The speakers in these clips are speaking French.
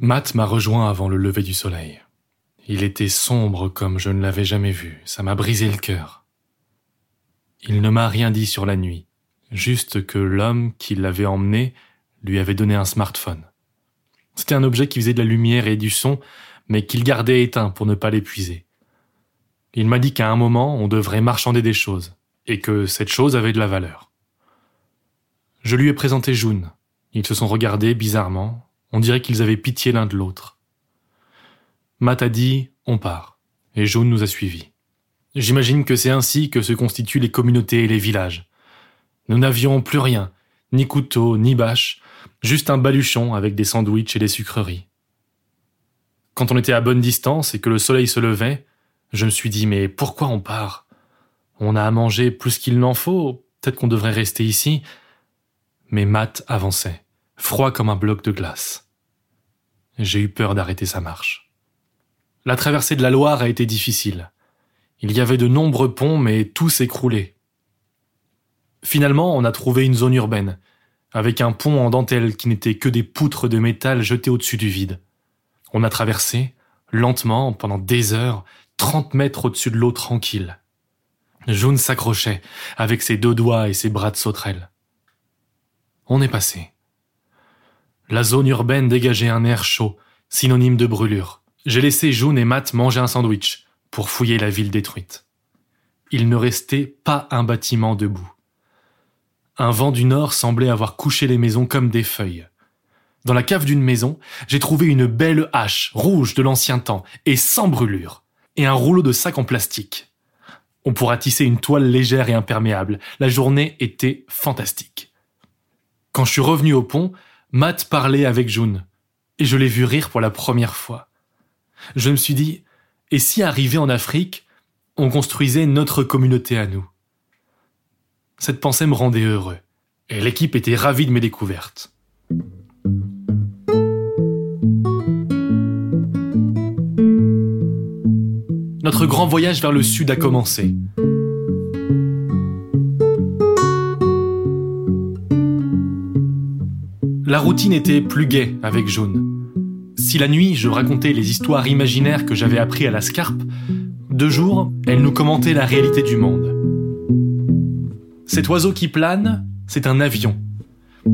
Matt m'a rejoint avant le lever du soleil. Il était sombre comme je ne l'avais jamais vu. Ça m'a brisé le cœur. Il ne m'a rien dit sur la nuit, juste que l'homme qui l'avait emmené lui avait donné un smartphone. C'était un objet qui faisait de la lumière et du son, mais qu'il gardait éteint pour ne pas l'épuiser. Il m'a dit qu'à un moment, on devrait marchander des choses, et que cette chose avait de la valeur. Je lui ai présenté June. Ils se sont regardés bizarrement, on dirait qu'ils avaient pitié l'un de l'autre. Matt a dit on part, et Jaune nous a suivis. J'imagine que c'est ainsi que se constituent les communautés et les villages. Nous n'avions plus rien, ni couteau, ni bâche, juste un baluchon avec des sandwichs et des sucreries. Quand on était à bonne distance et que le soleil se levait, je me suis dit mais pourquoi on part? On a à manger plus qu'il n'en faut, peut-être qu'on devrait rester ici. Mais Matt avançait, froid comme un bloc de glace. J'ai eu peur d'arrêter sa marche. La traversée de la Loire a été difficile. Il y avait de nombreux ponts, mais tout s'écroulait. Finalement, on a trouvé une zone urbaine, avec un pont en dentelle qui n'était que des poutres de métal jetées au-dessus du vide. On a traversé, lentement, pendant des heures, trente mètres au-dessus de l'eau tranquille. Jaune s'accrochait, avec ses deux doigts et ses bras de sauterelle. On est passé. La zone urbaine dégageait un air chaud, synonyme de brûlure. J'ai laissé June et Matt manger un sandwich pour fouiller la ville détruite. Il ne restait pas un bâtiment debout. Un vent du nord semblait avoir couché les maisons comme des feuilles. Dans la cave d'une maison, j'ai trouvé une belle hache rouge de l'ancien temps et sans brûlure, et un rouleau de sac en plastique. On pourra tisser une toile légère et imperméable. La journée était fantastique. Quand je suis revenu au pont, Matt parlait avec June, et je l'ai vu rire pour la première fois. Je me suis dit, et si arrivé en Afrique, on construisait notre communauté à nous? Cette pensée me rendait heureux, et l'équipe était ravie de mes découvertes. Notre grand voyage vers le sud a commencé. Routine était plus gaie avec Jaune. Si la nuit je racontais les histoires imaginaires que j'avais appris à la Scarpe, de jour, elle nous commentait la réalité du monde. Cet oiseau qui plane, c'est un avion.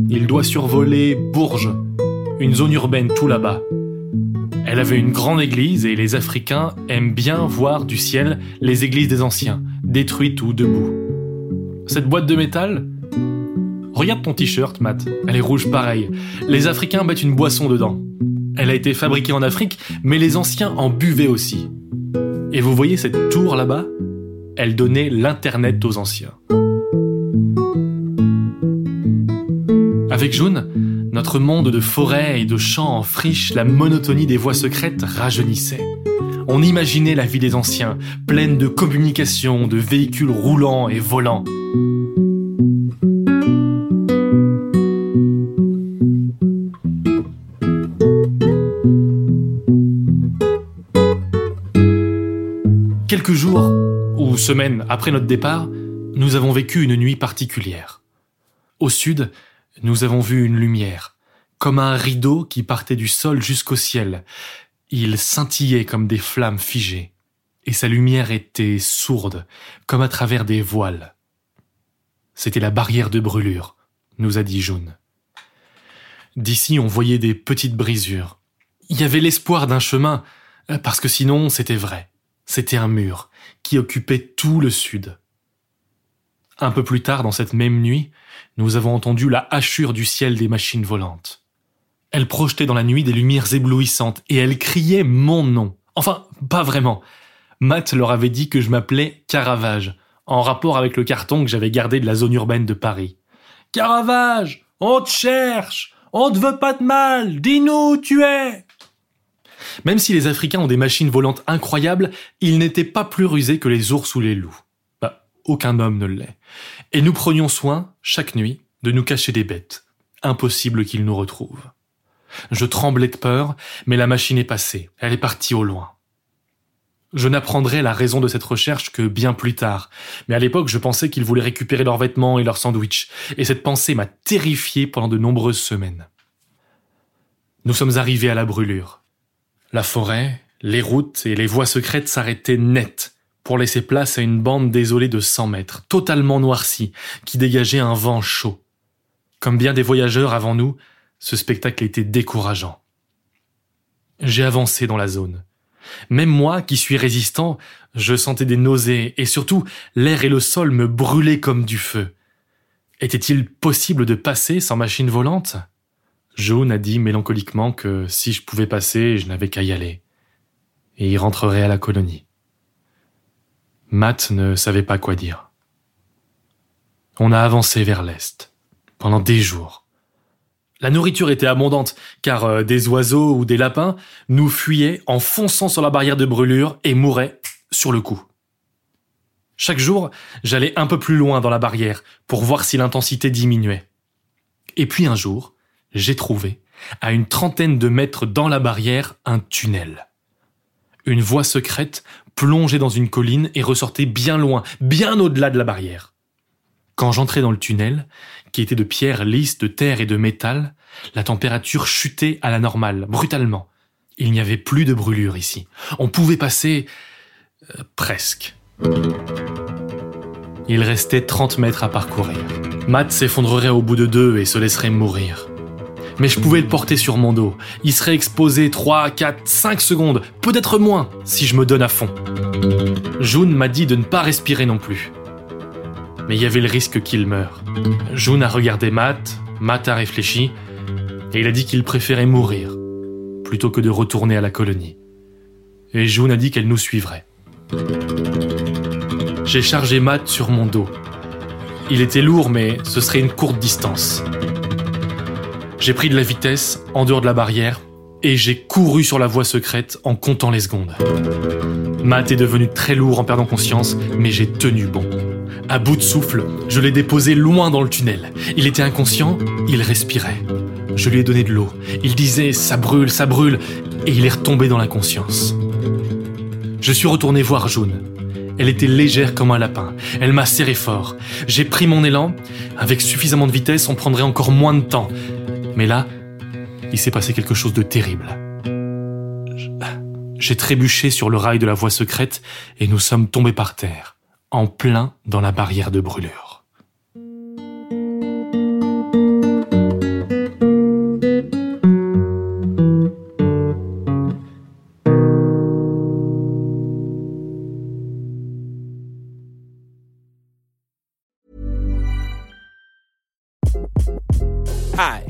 Il doit survoler Bourges, une zone urbaine tout là-bas. Elle avait une grande église et les Africains aiment bien voir du ciel les églises des anciens, détruites ou debout. Cette boîte de métal, Regarde ton t-shirt, Matt. Elle est rouge pareil. Les Africains mettent une boisson dedans. Elle a été fabriquée en Afrique, mais les anciens en buvaient aussi. Et vous voyez cette tour là-bas? Elle donnait l'Internet aux anciens. Avec Jaune, notre monde de forêts et de champs en friche, la monotonie des voies secrètes rajeunissait. On imaginait la vie des anciens, pleine de communication, de véhicules roulants et volants. Quelques jours ou semaines après notre départ, nous avons vécu une nuit particulière. Au sud, nous avons vu une lumière, comme un rideau qui partait du sol jusqu'au ciel. Il scintillait comme des flammes figées, et sa lumière était sourde, comme à travers des voiles. C'était la barrière de brûlure, nous a dit Jaune. D'ici, on voyait des petites brisures. Il y avait l'espoir d'un chemin, parce que sinon, c'était vrai c'était un mur qui occupait tout le sud. Un peu plus tard dans cette même nuit, nous avons entendu la hachure du ciel des machines volantes. Elles projetaient dans la nuit des lumières éblouissantes et elles criaient mon nom. Enfin, pas vraiment. Matt leur avait dit que je m'appelais Caravage, en rapport avec le carton que j'avais gardé de la zone urbaine de Paris. Caravage On te cherche On ne veut pas de mal, dis-nous où tu es. Même si les Africains ont des machines volantes incroyables, ils n'étaient pas plus rusés que les ours ou les loups. Bah, aucun homme ne l'est. Et nous prenions soin, chaque nuit, de nous cacher des bêtes. Impossible qu'ils nous retrouvent. Je tremblais de peur, mais la machine est passée. Elle est partie au loin. Je n'apprendrai la raison de cette recherche que bien plus tard, mais à l'époque je pensais qu'ils voulaient récupérer leurs vêtements et leurs sandwichs, et cette pensée m'a terrifié pendant de nombreuses semaines. Nous sommes arrivés à la brûlure. La forêt, les routes et les voies secrètes s'arrêtaient net pour laisser place à une bande désolée de cent mètres, totalement noircie, qui dégageait un vent chaud. Comme bien des voyageurs avant nous, ce spectacle était décourageant. J'ai avancé dans la zone. Même moi, qui suis résistant, je sentais des nausées, et surtout, l'air et le sol me brûlaient comme du feu. Était-il possible de passer sans machine volante? Jaune a dit mélancoliquement que si je pouvais passer, je n'avais qu'à y aller. Et il rentrerait à la colonie. Matt ne savait pas quoi dire. On a avancé vers l'est, pendant des jours. La nourriture était abondante, car euh, des oiseaux ou des lapins nous fuyaient en fonçant sur la barrière de brûlure et mouraient sur le coup. Chaque jour, j'allais un peu plus loin dans la barrière pour voir si l'intensité diminuait. Et puis un jour, j'ai trouvé, à une trentaine de mètres dans la barrière, un tunnel. Une voie secrète plongeait dans une colline et ressortait bien loin, bien au-delà de la barrière. Quand j'entrais dans le tunnel, qui était de pierres lisses, de terre et de métal, la température chutait à la normale, brutalement. Il n'y avait plus de brûlure ici. On pouvait passer... Euh, presque. Il restait 30 mètres à parcourir. Matt s'effondrerait au bout de deux et se laisserait mourir. Mais je pouvais le porter sur mon dos. Il serait exposé 3, 4, 5 secondes, peut-être moins, si je me donne à fond. June m'a dit de ne pas respirer non plus mais il y avait le risque qu'il meure. June a regardé Matt, Matt a réfléchi, et il a dit qu'il préférait mourir, plutôt que de retourner à la colonie. Et June a dit qu'elle nous suivrait. J'ai chargé Matt sur mon dos. Il était lourd, mais ce serait une courte distance. J'ai pris de la vitesse en dehors de la barrière et j'ai couru sur la voie secrète en comptant les secondes. Matt est devenu très lourd en perdant conscience, mais j'ai tenu bon. À bout de souffle, je l'ai déposé loin dans le tunnel. Il était inconscient, il respirait. Je lui ai donné de l'eau. Il disait ⁇ ça brûle, ça brûle ⁇ et il est retombé dans l'inconscience. Je suis retourné voir June. Elle était légère comme un lapin. Elle m'a serré fort. J'ai pris mon élan. Avec suffisamment de vitesse, on prendrait encore moins de temps. Mais là, il s'est passé quelque chose de terrible. J'ai trébuché sur le rail de la voie secrète et nous sommes tombés par terre en plein dans la barrière de brûlure. Hi,